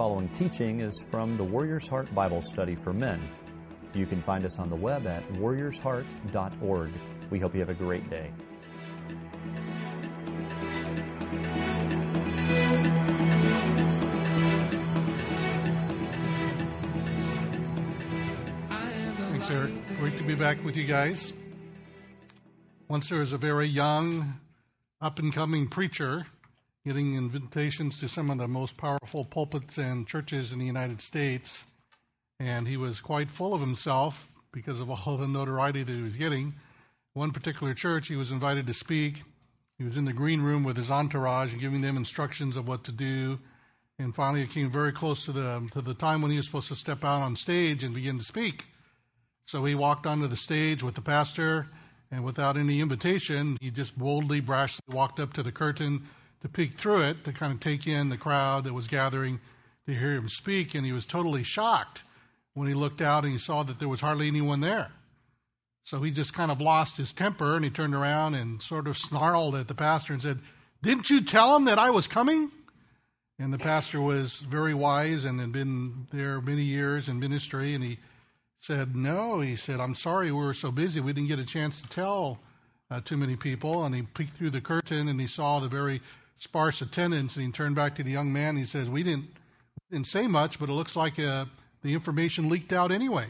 following teaching is from the Warrior's Heart Bible Study for Men. You can find us on the web at warriorsheart.org. We hope you have a great day. Thanks, Eric. Great to be back with you guys. Once there was a very young, up and coming preacher getting invitations to some of the most powerful pulpits and churches in the United States. And he was quite full of himself because of all the notoriety that he was getting. One particular church, he was invited to speak. He was in the green room with his entourage and giving them instructions of what to do. And finally, it came very close to the, to the time when he was supposed to step out on stage and begin to speak. So he walked onto the stage with the pastor, and without any invitation, he just boldly, brashly walked up to the curtain to peek through it to kind of take in the crowd that was gathering to hear him speak. And he was totally shocked when he looked out and he saw that there was hardly anyone there. So he just kind of lost his temper and he turned around and sort of snarled at the pastor and said, Didn't you tell him that I was coming? And the pastor was very wise and had been there many years in ministry. And he said, No. He said, I'm sorry, we were so busy, we didn't get a chance to tell uh, too many people. And he peeked through the curtain and he saw the very sparse attendance. And he turned back to the young man. and He says, "We didn't didn't say much, but it looks like uh, the information leaked out anyway."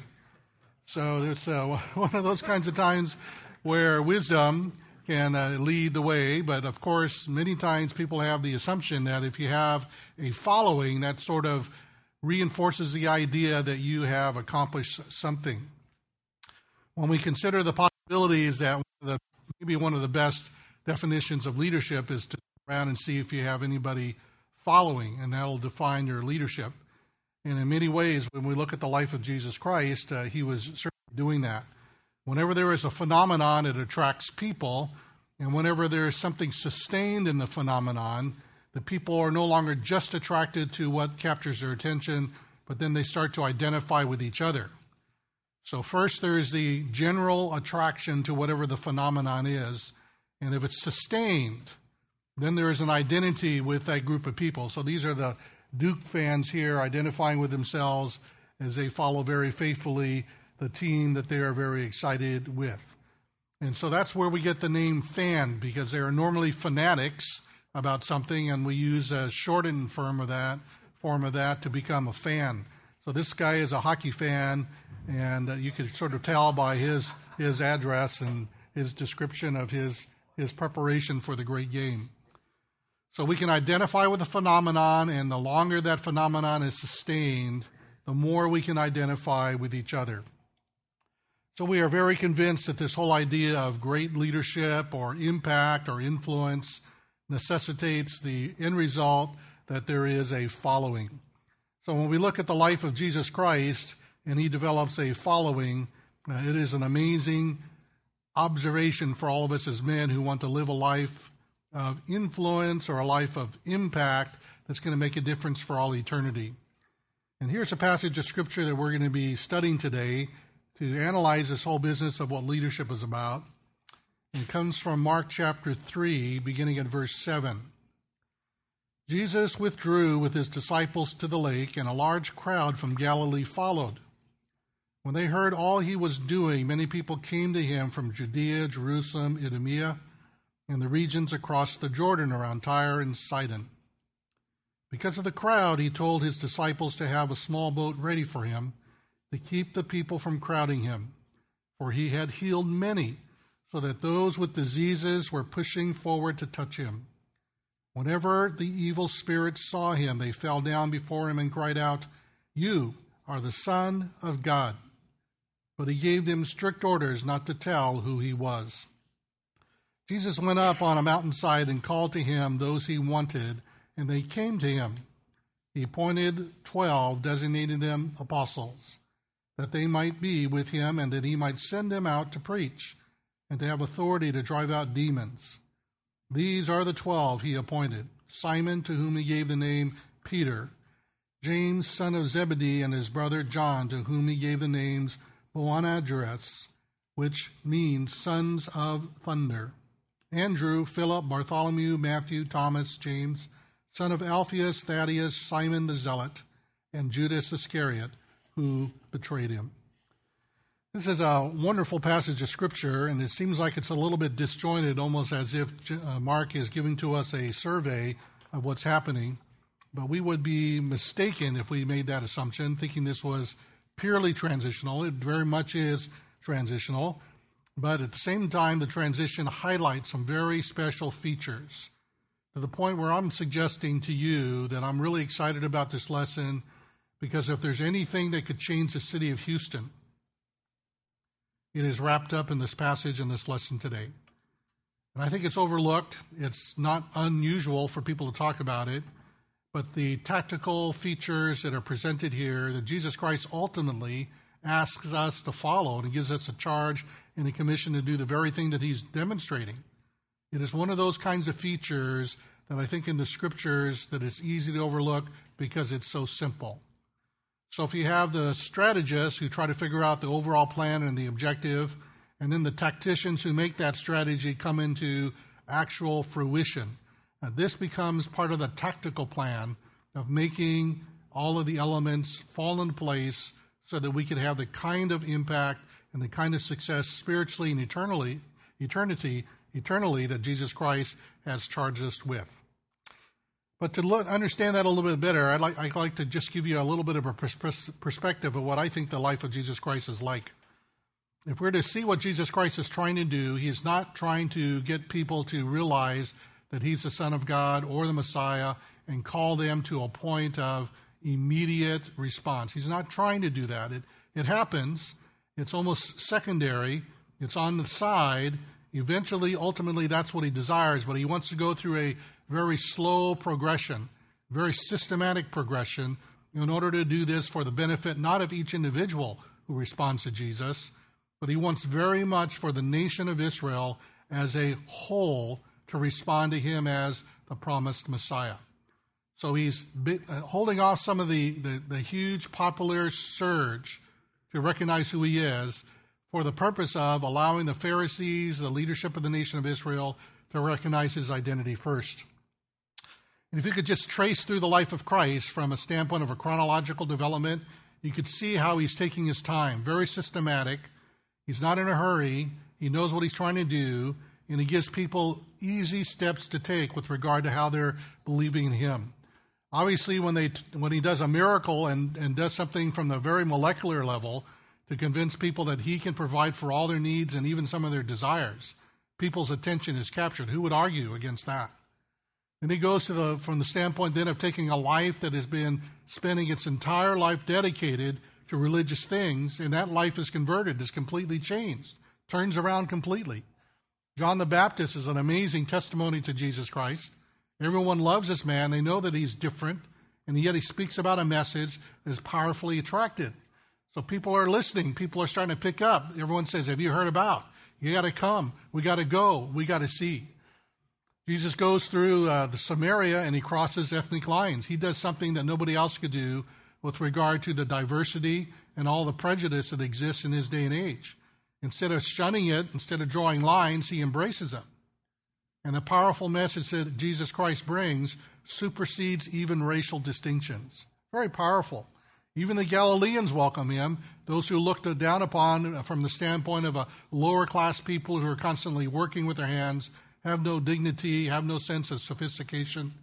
So it's uh, one of those kinds of times where wisdom can uh, lead the way. But of course, many times people have the assumption that if you have a following, that sort of reinforces the idea that you have accomplished something. When we consider the possibilities that the, maybe one of the best definitions of leadership is to around and see if you have anybody following, and that'll define your leadership. And in many ways, when we look at the life of Jesus Christ, uh, he was certainly doing that. Whenever there is a phenomenon, it attracts people. And whenever there is something sustained in the phenomenon, the people are no longer just attracted to what captures their attention, but then they start to identify with each other. So, first, there is the general attraction to whatever the phenomenon is. And if it's sustained, then there is an identity with that group of people. So these are the Duke fans here identifying with themselves as they follow very faithfully the team that they are very excited with. And so that's where we get the name fan because they are normally fanatics about something, and we use a shortened form of that form of that to become a fan. So this guy is a hockey fan, and uh, you could sort of tell by his his address and his description of his his preparation for the great game. So we can identify with the phenomenon, and the longer that phenomenon is sustained, the more we can identify with each other. So we are very convinced that this whole idea of great leadership or impact or influence necessitates the end result that there is a following. So when we look at the life of Jesus Christ and he develops a following, uh, it is an amazing observation for all of us as men who want to live a life of influence or a life of impact that's going to make a difference for all eternity. And here's a passage of scripture that we're going to be studying today to analyze this whole business of what leadership is about. It comes from Mark chapter 3, beginning at verse 7. Jesus withdrew with his disciples to the lake, and a large crowd from Galilee followed. When they heard all he was doing, many people came to him from Judea, Jerusalem, Idumea, and the regions across the Jordan around Tyre and Sidon. Because of the crowd, he told his disciples to have a small boat ready for him to keep the people from crowding him, for he had healed many, so that those with diseases were pushing forward to touch him. Whenever the evil spirits saw him, they fell down before him and cried out, You are the Son of God. But he gave them strict orders not to tell who he was. Jesus went up on a mountainside and called to him those he wanted, and they came to him. He appointed twelve, designating them apostles, that they might be with him and that he might send them out to preach and to have authority to drive out demons. These are the twelve he appointed Simon, to whom he gave the name Peter, James, son of Zebedee, and his brother John, to whom he gave the names Boanerges, which means sons of thunder. Andrew, Philip, Bartholomew, Matthew, Thomas, James, son of Alphaeus, Thaddeus, Simon the Zealot, and Judas Iscariot, who betrayed him. This is a wonderful passage of Scripture, and it seems like it's a little bit disjointed, almost as if uh, Mark is giving to us a survey of what's happening. But we would be mistaken if we made that assumption, thinking this was purely transitional. It very much is transitional. But at the same time, the transition highlights some very special features to the point where I'm suggesting to you that I'm really excited about this lesson because if there's anything that could change the city of Houston, it is wrapped up in this passage and this lesson today. And I think it's overlooked. It's not unusual for people to talk about it. But the tactical features that are presented here that Jesus Christ ultimately asks us to follow and he gives us a charge and a commission to do the very thing that he's demonstrating. It is one of those kinds of features that I think in the scriptures that it's easy to overlook because it's so simple. So if you have the strategists who try to figure out the overall plan and the objective, and then the tacticians who make that strategy come into actual fruition, uh, this becomes part of the tactical plan of making all of the elements fall into place so that we could have the kind of impact and the kind of success spiritually and eternally, eternity, eternally that Jesus Christ has charged us with. But to look, understand that a little bit better, I'd like, I'd like to just give you a little bit of a pers- perspective of what I think the life of Jesus Christ is like. If we're to see what Jesus Christ is trying to do, he's not trying to get people to realize that he's the Son of God or the Messiah and call them to a point of immediate response. He's not trying to do that. It, it happens, it's almost secondary, it's on the side. Eventually, ultimately, that's what he desires, but he wants to go through a very slow progression, very systematic progression, in order to do this for the benefit not of each individual who responds to Jesus, but he wants very much for the nation of Israel as a whole to respond to him as the promised Messiah. So he's uh, holding off some of the, the, the huge popular surge to recognize who he is for the purpose of allowing the Pharisees, the leadership of the nation of Israel, to recognize his identity first. And if you could just trace through the life of Christ from a standpoint of a chronological development, you could see how he's taking his time, very systematic. He's not in a hurry. He knows what he's trying to do, and he gives people easy steps to take with regard to how they're believing in him. Obviously, when, they, when he does a miracle and, and does something from the very molecular level to convince people that he can provide for all their needs and even some of their desires, people's attention is captured. Who would argue against that? And he goes to the from the standpoint then of taking a life that has been spending its entire life dedicated to religious things, and that life is converted, is completely changed, turns around completely. John the Baptist is an amazing testimony to Jesus Christ. Everyone loves this man. They know that he's different, and yet he speaks about a message that is powerfully attracted. So people are listening. People are starting to pick up. Everyone says, Have you heard about? You got to come. We got to go. We got to see. Jesus goes through uh, the Samaria and he crosses ethnic lines. He does something that nobody else could do with regard to the diversity and all the prejudice that exists in his day and age. Instead of shunning it, instead of drawing lines, he embraces them. And the powerful message that Jesus Christ brings supersedes even racial distinctions. Very powerful. Even the Galileans welcome him, those who looked down upon from the standpoint of a lower class people who are constantly working with their hands have no dignity, have no sense of sophistication.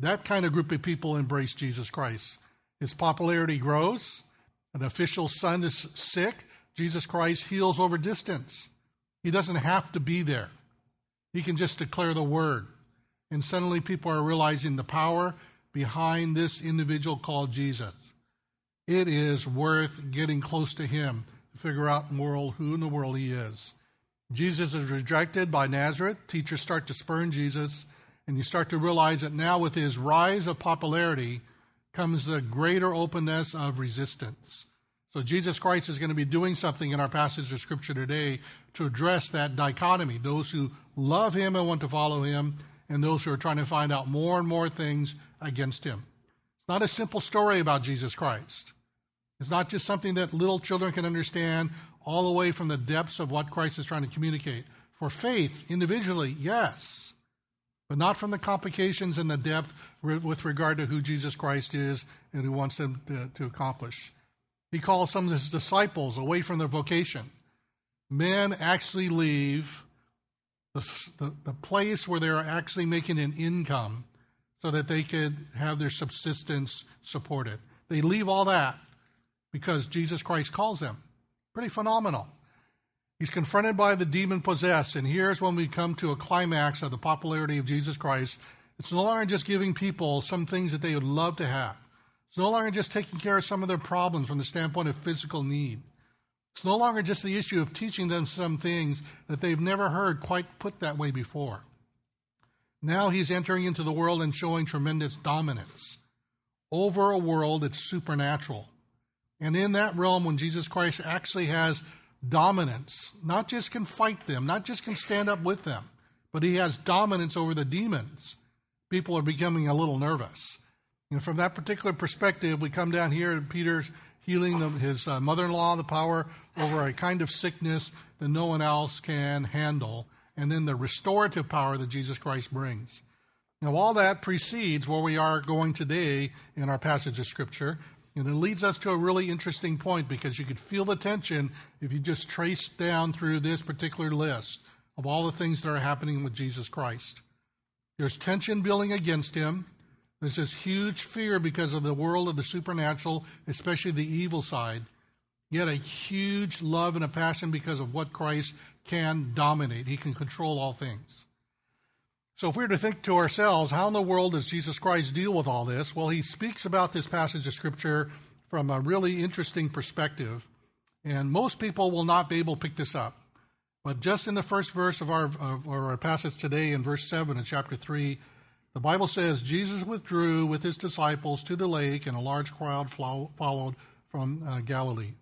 That kind of group of people embrace Jesus Christ. His popularity grows. An official son is sick. Jesus Christ heals over distance. He doesn't have to be there, he can just declare the word. And suddenly people are realizing the power behind this individual called Jesus. It is worth getting close to him to figure out world, who in the world he is. Jesus is rejected by Nazareth. Teachers start to spurn Jesus, and you start to realize that now, with his rise of popularity, comes the greater openness of resistance. So, Jesus Christ is going to be doing something in our passage of Scripture today to address that dichotomy those who love him and want to follow him, and those who are trying to find out more and more things against him. It's not a simple story about Jesus Christ. It's not just something that little children can understand all the way from the depths of what Christ is trying to communicate. For faith, individually, yes. but not from the complications and the depth with regard to who Jesus Christ is and who wants them to, to accomplish. He calls some of his disciples away from their vocation. Men actually leave the, the, the place where they're actually making an income so that they could have their subsistence supported. They leave all that because Jesus Christ calls them. Pretty phenomenal. He's confronted by the demon possessed, and here's when we come to a climax of the popularity of Jesus Christ. It's no longer just giving people some things that they would love to have. It's no longer just taking care of some of their problems from the standpoint of physical need. It's no longer just the issue of teaching them some things that they've never heard quite put that way before. Now he's entering into the world and showing tremendous dominance over a world that's supernatural. And in that realm, when Jesus Christ actually has dominance, not just can fight them, not just can stand up with them, but he has dominance over the demons, people are becoming a little nervous. And from that particular perspective, we come down here, and Peter's healing the, his uh, mother in law, the power over a kind of sickness that no one else can handle, and then the restorative power that Jesus Christ brings. Now, all that precedes where we are going today in our passage of Scripture, and it leads us to a really interesting point because you could feel the tension if you just trace down through this particular list of all the things that are happening with Jesus Christ. There's tension building against him. There's this huge fear because of the world of the supernatural, especially the evil side. Yet a huge love and a passion because of what Christ can dominate. He can control all things. So, if we were to think to ourselves, how in the world does Jesus Christ deal with all this? Well, he speaks about this passage of Scripture from a really interesting perspective. And most people will not be able to pick this up. But just in the first verse of our, of our passage today, in verse 7 of chapter 3, the Bible says Jesus withdrew with his disciples to the lake, and a large crowd followed from uh, Galilee.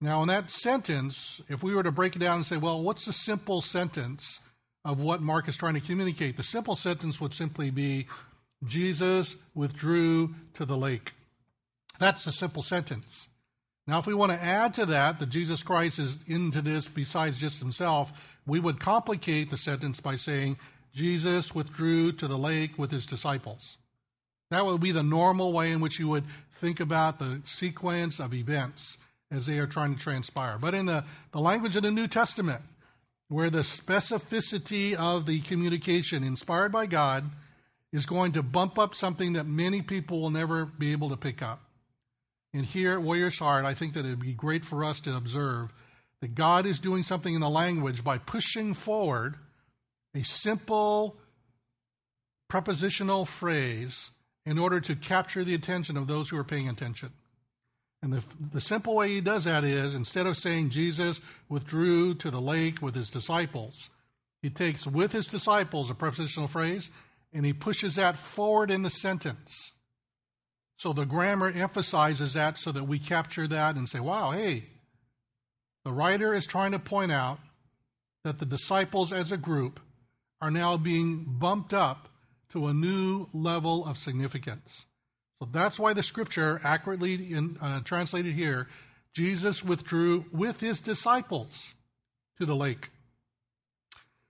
Now, in that sentence, if we were to break it down and say, well, what's the simple sentence of what Mark is trying to communicate. The simple sentence would simply be Jesus withdrew to the lake. That's the simple sentence. Now, if we want to add to that that Jesus Christ is into this besides just himself, we would complicate the sentence by saying Jesus withdrew to the lake with his disciples. That would be the normal way in which you would think about the sequence of events as they are trying to transpire. But in the, the language of the New Testament, where the specificity of the communication inspired by God is going to bump up something that many people will never be able to pick up. And here at Warrior's Heart, I think that it would be great for us to observe that God is doing something in the language by pushing forward a simple prepositional phrase in order to capture the attention of those who are paying attention. And the, the simple way he does that is instead of saying Jesus withdrew to the lake with his disciples, he takes with his disciples a prepositional phrase and he pushes that forward in the sentence. So the grammar emphasizes that so that we capture that and say, wow, hey, the writer is trying to point out that the disciples as a group are now being bumped up to a new level of significance. So that's why the scripture, accurately in, uh, translated here, Jesus withdrew with his disciples to the lake.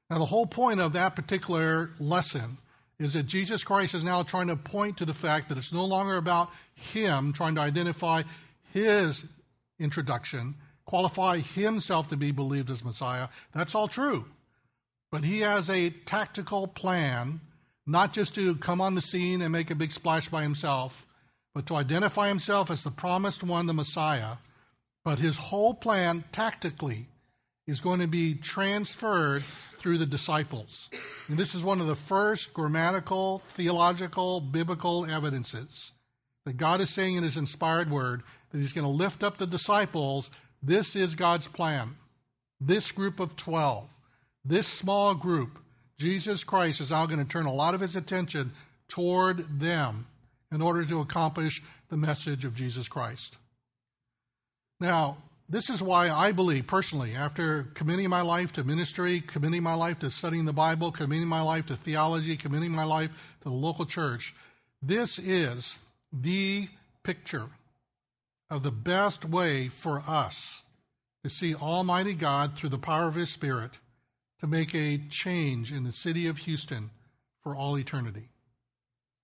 Now, the whole point of that particular lesson is that Jesus Christ is now trying to point to the fact that it's no longer about him trying to identify his introduction, qualify himself to be believed as Messiah. That's all true. But he has a tactical plan not just to come on the scene and make a big splash by himself, but to identify himself as the promised one, the Messiah. But his whole plan, tactically, is going to be transferred through the disciples. And this is one of the first grammatical, theological, biblical evidences that God is saying in his inspired word that he's going to lift up the disciples. This is God's plan. This group of 12, this small group Jesus Christ is now going to turn a lot of his attention toward them in order to accomplish the message of Jesus Christ. Now, this is why I believe personally, after committing my life to ministry, committing my life to studying the Bible, committing my life to theology, committing my life to the local church, this is the picture of the best way for us to see Almighty God through the power of His Spirit to make a change in the city of Houston for all eternity.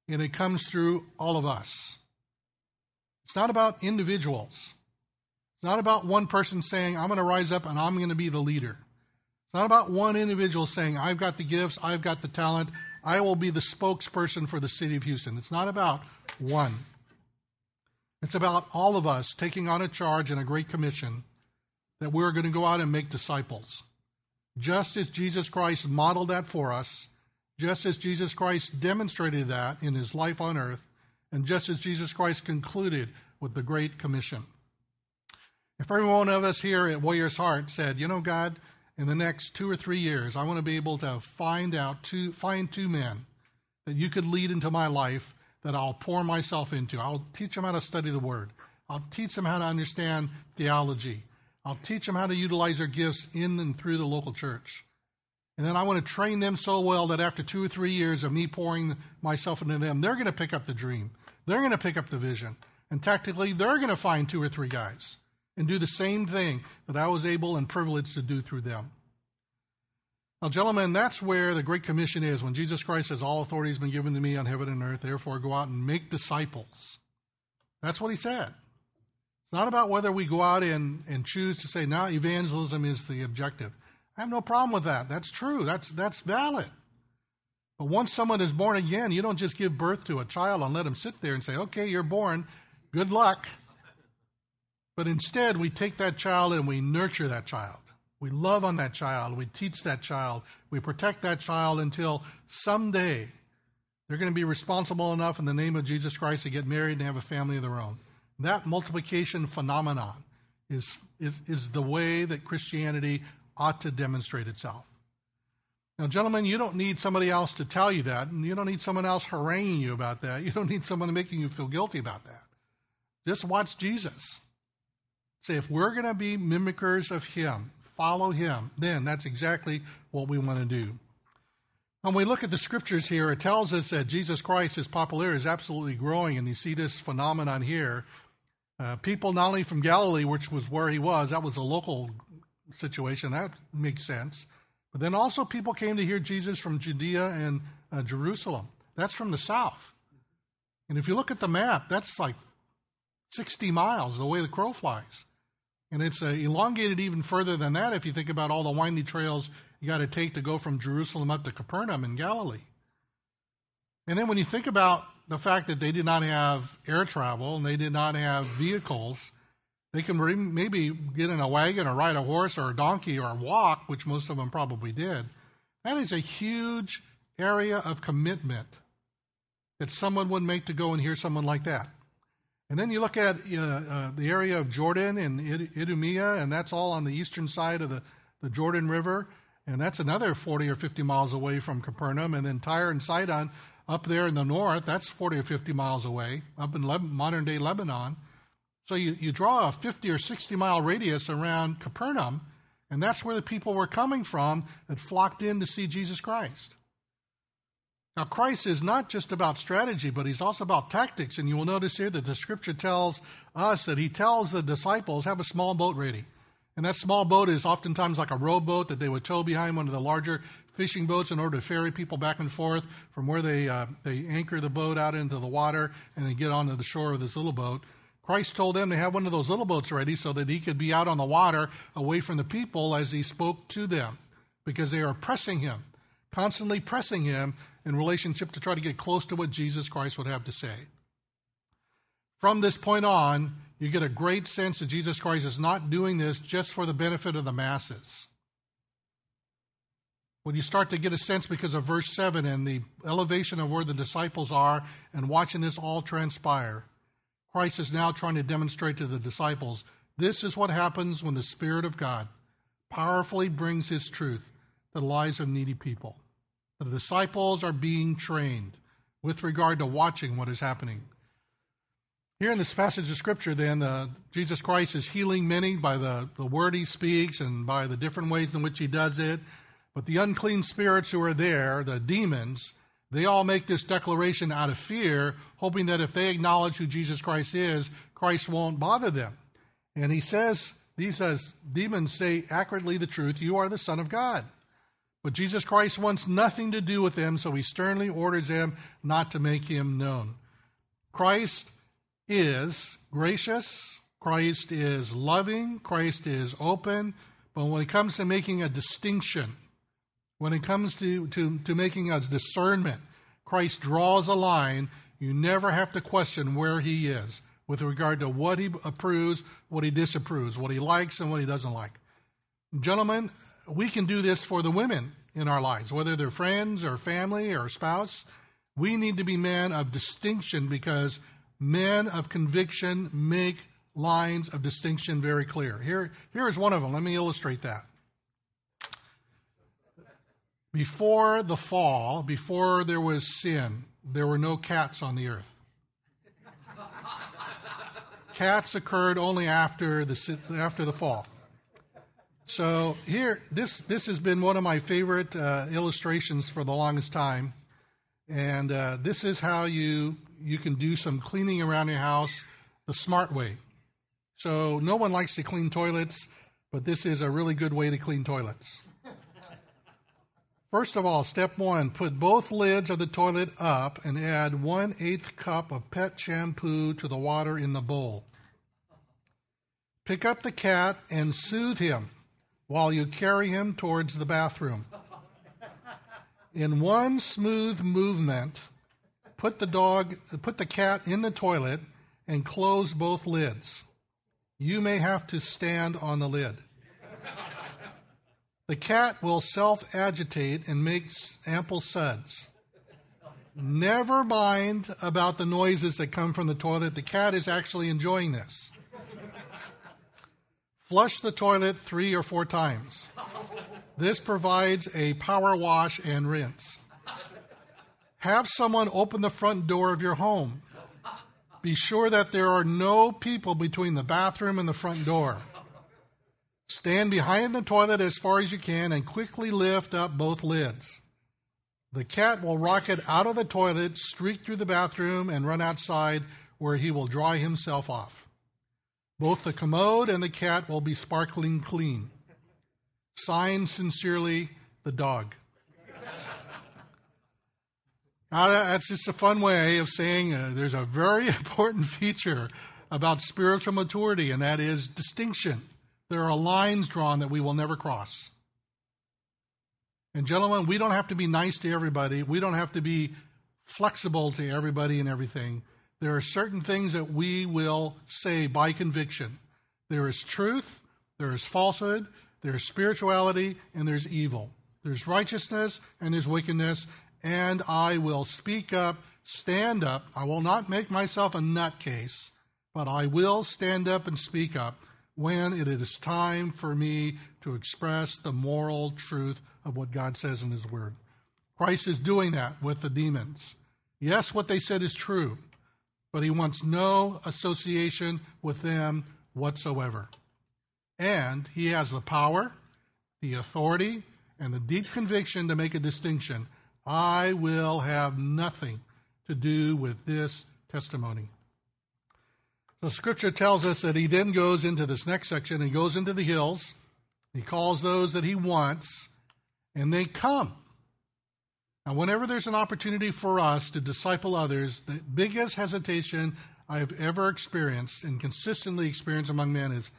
And it comes through all of us. It's not about individuals. It's not about one person saying, I'm going to rise up and I'm going to be the leader. It's not about one individual saying, I've got the gifts, I've got the talent, I will be the spokesperson for the city of Houston. It's not about one. It's about all of us taking on a charge and a great commission that we're going to go out and make disciples. Just as Jesus Christ modeled that for us, just as Jesus Christ demonstrated that in his life on earth, and just as Jesus Christ concluded with the Great Commission. If every one of us here at Warrior's Heart said, you know, God, in the next two or three years, I want to be able to find out two, find two men that you could lead into my life that I'll pour myself into. I'll teach them how to study the Word. I'll teach them how to understand theology. I'll teach them how to utilize their gifts in and through the local church. And then I want to train them so well that after two or three years of me pouring myself into them, they're going to pick up the dream. They're going to pick up the vision. And tactically, they're going to find two or three guys and do the same thing that I was able and privileged to do through them. Now, gentlemen, that's where the Great Commission is when Jesus Christ says, All authority has been given to me on heaven and earth, therefore go out and make disciples. That's what he said. It's not about whether we go out and, and choose to say, now evangelism is the objective. I have no problem with that. That's true. That's, that's valid. But once someone is born again, you don't just give birth to a child and let him sit there and say, okay, you're born. Good luck. But instead, we take that child and we nurture that child. We love on that child. We teach that child. We protect that child until someday they're going to be responsible enough in the name of Jesus Christ to get married and have a family of their own. That multiplication phenomenon is, is, is the way that Christianity ought to demonstrate itself. Now, gentlemen, you don't need somebody else to tell you that, and you don't need someone else haranguing you about that. You don't need someone making you feel guilty about that. Just watch Jesus. Say, if we're going to be mimickers of Him, follow Him, then that's exactly what we want to do. When we look at the scriptures here, it tells us that Jesus Christ, his popularity is absolutely growing, and you see this phenomenon here. Uh, people not only from Galilee, which was where he was, that was a local situation, that makes sense. But then also people came to hear Jesus from Judea and uh, Jerusalem. That's from the south. And if you look at the map, that's like 60 miles the way the crow flies. And it's uh, elongated even further than that if you think about all the windy trails you got to take to go from Jerusalem up to Capernaum in Galilee. And then when you think about the fact that they did not have air travel and they did not have vehicles, they can maybe get in a wagon or ride a horse or a donkey or walk, which most of them probably did. That is a huge area of commitment that someone would make to go and hear someone like that. And then you look at uh, uh, the area of Jordan and Idumea, and that's all on the eastern side of the, the Jordan River. And that's another 40 or 50 miles away from Capernaum. And then Tyre and Sidon up there in the north, that's 40 or 50 miles away, up in modern day Lebanon. So you, you draw a 50 or 60 mile radius around Capernaum, and that's where the people were coming from that flocked in to see Jesus Christ. Now, Christ is not just about strategy, but he's also about tactics. And you will notice here that the scripture tells us that he tells the disciples, have a small boat ready. And that small boat is oftentimes like a rowboat that they would tow behind one of the larger fishing boats in order to ferry people back and forth from where they, uh, they anchor the boat out into the water and then get onto the shore of this little boat. Christ told them to have one of those little boats ready so that he could be out on the water away from the people as he spoke to them because they are pressing him, constantly pressing him in relationship to try to get close to what Jesus Christ would have to say. From this point on, you get a great sense that Jesus Christ is not doing this just for the benefit of the masses. When you start to get a sense because of verse 7 and the elevation of where the disciples are and watching this all transpire, Christ is now trying to demonstrate to the disciples this is what happens when the Spirit of God powerfully brings His truth to the lives of needy people. The disciples are being trained with regard to watching what is happening. Here in this passage of Scripture, then, uh, Jesus Christ is healing many by the, the word he speaks and by the different ways in which he does it. But the unclean spirits who are there, the demons, they all make this declaration out of fear, hoping that if they acknowledge who Jesus Christ is, Christ won't bother them. And he says, he says, demons say accurately the truth, you are the Son of God. But Jesus Christ wants nothing to do with them, so he sternly orders them not to make him known. Christ is gracious, Christ is loving, Christ is open, but when it comes to making a distinction, when it comes to, to, to making a discernment, Christ draws a line. You never have to question where he is with regard to what he approves, what he disapproves, what he likes, and what he doesn't like. Gentlemen, we can do this for the women in our lives, whether they're friends or family or spouse. We need to be men of distinction because men of conviction make lines of distinction very clear. Here, here is one of them. Let me illustrate that. Before the fall, before there was sin, there were no cats on the earth. cats occurred only after the, after the fall. So here, this this has been one of my favorite uh, illustrations for the longest time, and uh, this is how you you can do some cleaning around your house the smart way. So no one likes to clean toilets, but this is a really good way to clean toilets. First of all, step one: put both lids of the toilet up and add one eighth cup of pet shampoo to the water in the bowl. Pick up the cat and soothe him while you carry him towards the bathroom. In one smooth movement, put the dog, put the cat in the toilet and close both lids. You may have to stand on the lid. The cat will self agitate and make ample suds. Never mind about the noises that come from the toilet. The cat is actually enjoying this. Flush the toilet three or four times. This provides a power wash and rinse. Have someone open the front door of your home. Be sure that there are no people between the bathroom and the front door. Stand behind the toilet as far as you can and quickly lift up both lids. The cat will rocket out of the toilet, streak through the bathroom, and run outside where he will dry himself off. Both the commode and the cat will be sparkling clean. Signed sincerely, the dog. Now, that's just a fun way of saying uh, there's a very important feature about spiritual maturity, and that is distinction. There are lines drawn that we will never cross. And, gentlemen, we don't have to be nice to everybody, we don't have to be flexible to everybody and everything. There are certain things that we will say by conviction. There is truth, there is falsehood, there is spirituality, and there's evil. There's righteousness and there's wickedness, and I will speak up, stand up. I will not make myself a nutcase, but I will stand up and speak up when it is time for me to express the moral truth of what God says in His Word. Christ is doing that with the demons. Yes, what they said is true but he wants no association with them whatsoever. And he has the power, the authority, and the deep conviction to make a distinction. I will have nothing to do with this testimony. The scripture tells us that he then goes into this next section He goes into the hills. He calls those that he wants, and they come. Now, whenever there's an opportunity for us to disciple others, the biggest hesitation I've ever experienced and consistently experienced among men is,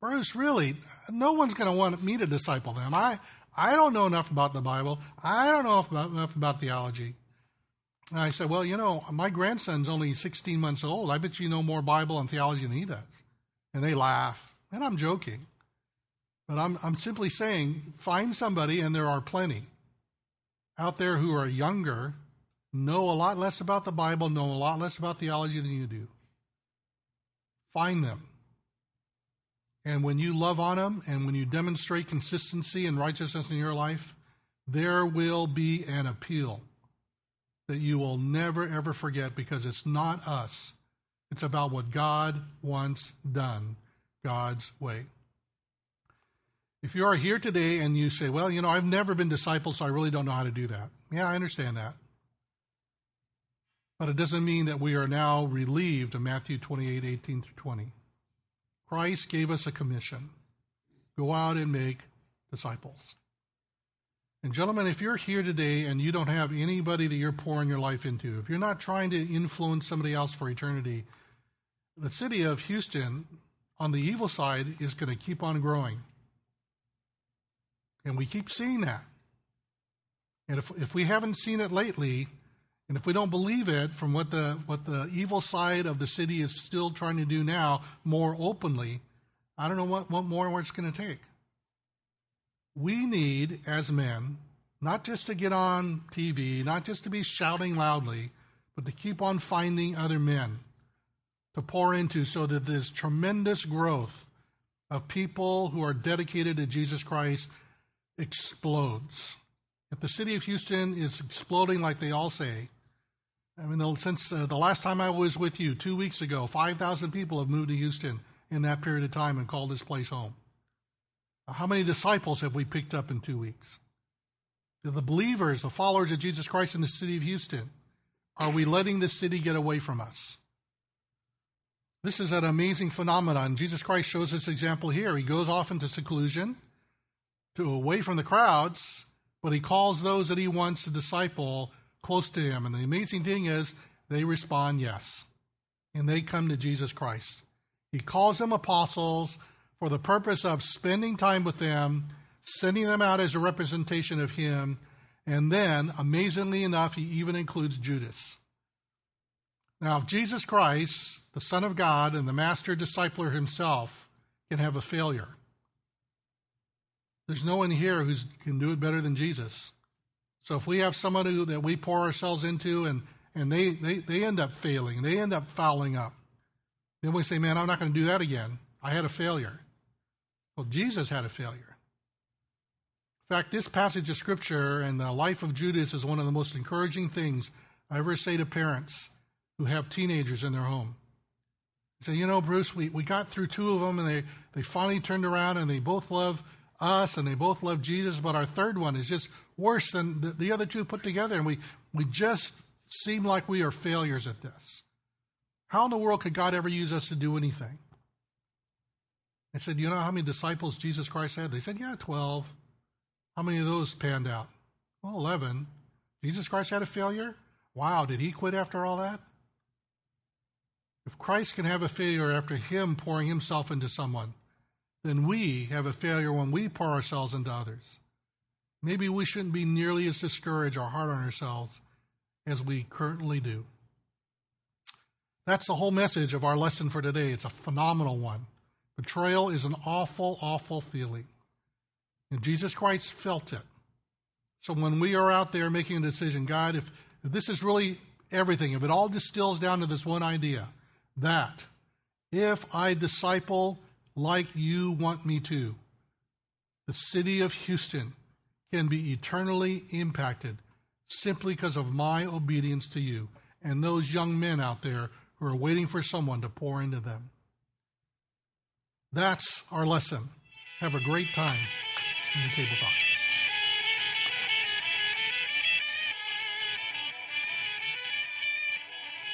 Bruce, really, no one's going to want me to disciple them. I, I don't know enough about the Bible. I don't know enough about theology. And I said, well, you know, my grandson's only 16 months old. I bet you know more Bible and theology than he does. And they laugh. And I'm joking. But I'm, I'm simply saying, find somebody, and there are plenty out there who are younger know a lot less about the Bible, know a lot less about theology than you do. Find them. And when you love on them and when you demonstrate consistency and righteousness in your life, there will be an appeal that you will never ever forget because it's not us. It's about what God wants done God's way. If you are here today and you say, well, you know, I've never been discipled, so I really don't know how to do that. Yeah, I understand that. But it doesn't mean that we are now relieved of Matthew 28 18 through 20. Christ gave us a commission go out and make disciples. And, gentlemen, if you're here today and you don't have anybody that you're pouring your life into, if you're not trying to influence somebody else for eternity, the city of Houston on the evil side is going to keep on growing. And we keep seeing that. And if, if we haven't seen it lately, and if we don't believe it from what the, what the evil side of the city is still trying to do now more openly, I don't know what, what more it's going to take. We need, as men, not just to get on TV, not just to be shouting loudly, but to keep on finding other men to pour into so that this tremendous growth of people who are dedicated to Jesus Christ explodes. If the city of Houston is exploding like they all say, I mean, since uh, the last time I was with you, two weeks ago, 5,000 people have moved to Houston in that period of time and called this place home. How many disciples have we picked up in two weeks? The believers, the followers of Jesus Christ in the city of Houston, are we letting the city get away from us? This is an amazing phenomenon. Jesus Christ shows this example here. He goes off into seclusion, to away from the crowds, but he calls those that he wants to disciple close to him. And the amazing thing is, they respond yes. And they come to Jesus Christ. He calls them apostles for the purpose of spending time with them, sending them out as a representation of him, and then, amazingly enough, he even includes Judas. Now, if Jesus Christ, the Son of God and the master discipler himself, can have a failure, there's no one here who can do it better than Jesus. So if we have someone who, that we pour ourselves into and, and they, they, they end up failing, they end up fouling up, then we say, man, I'm not going to do that again. I had a failure. Well, Jesus had a failure. In fact, this passage of Scripture and the life of Judas is one of the most encouraging things I ever say to parents who have teenagers in their home. Say, you know, Bruce, we, we got through two of them and they, they finally turned around and they both love us and they both love Jesus, but our third one is just worse than the, the other two put together, and we, we just seem like we are failures at this. How in the world could God ever use us to do anything? I said, You know how many disciples Jesus Christ had? They said, Yeah, 12. How many of those panned out? Well, 11. Jesus Christ had a failure? Wow, did he quit after all that? If Christ can have a failure after him pouring himself into someone, then we have a failure when we pour ourselves into others. Maybe we shouldn't be nearly as discouraged or hard on ourselves as we currently do. That's the whole message of our lesson for today. It's a phenomenal one. Betrayal is an awful, awful feeling. And Jesus Christ felt it. So when we are out there making a decision, God, if, if this is really everything, if it all distills down to this one idea, that if I disciple like you want me to. The city of Houston can be eternally impacted simply because of my obedience to you and those young men out there who are waiting for someone to pour into them. That's our lesson. Have a great time in the Table Talk.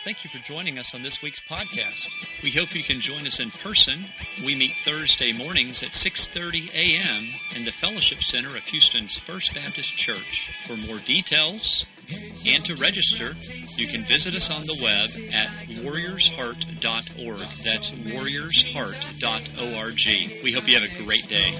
Thank you for joining us on this week's podcast. We hope you can join us in person. We meet Thursday mornings at 6:30 a.m. in the Fellowship Center of Houston's First Baptist Church. For more details and to register, you can visit us on the web at warriorsheart.org. That's warriorsheart.org. We hope you have a great day.